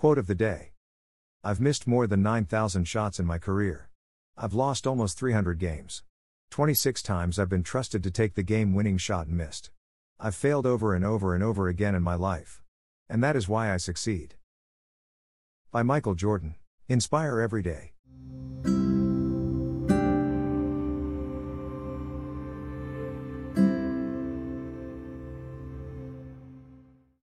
Quote of the day I've missed more than 9,000 shots in my career. I've lost almost 300 games. 26 times I've been trusted to take the game winning shot and missed. I've failed over and over and over again in my life. And that is why I succeed. By Michael Jordan. Inspire every day.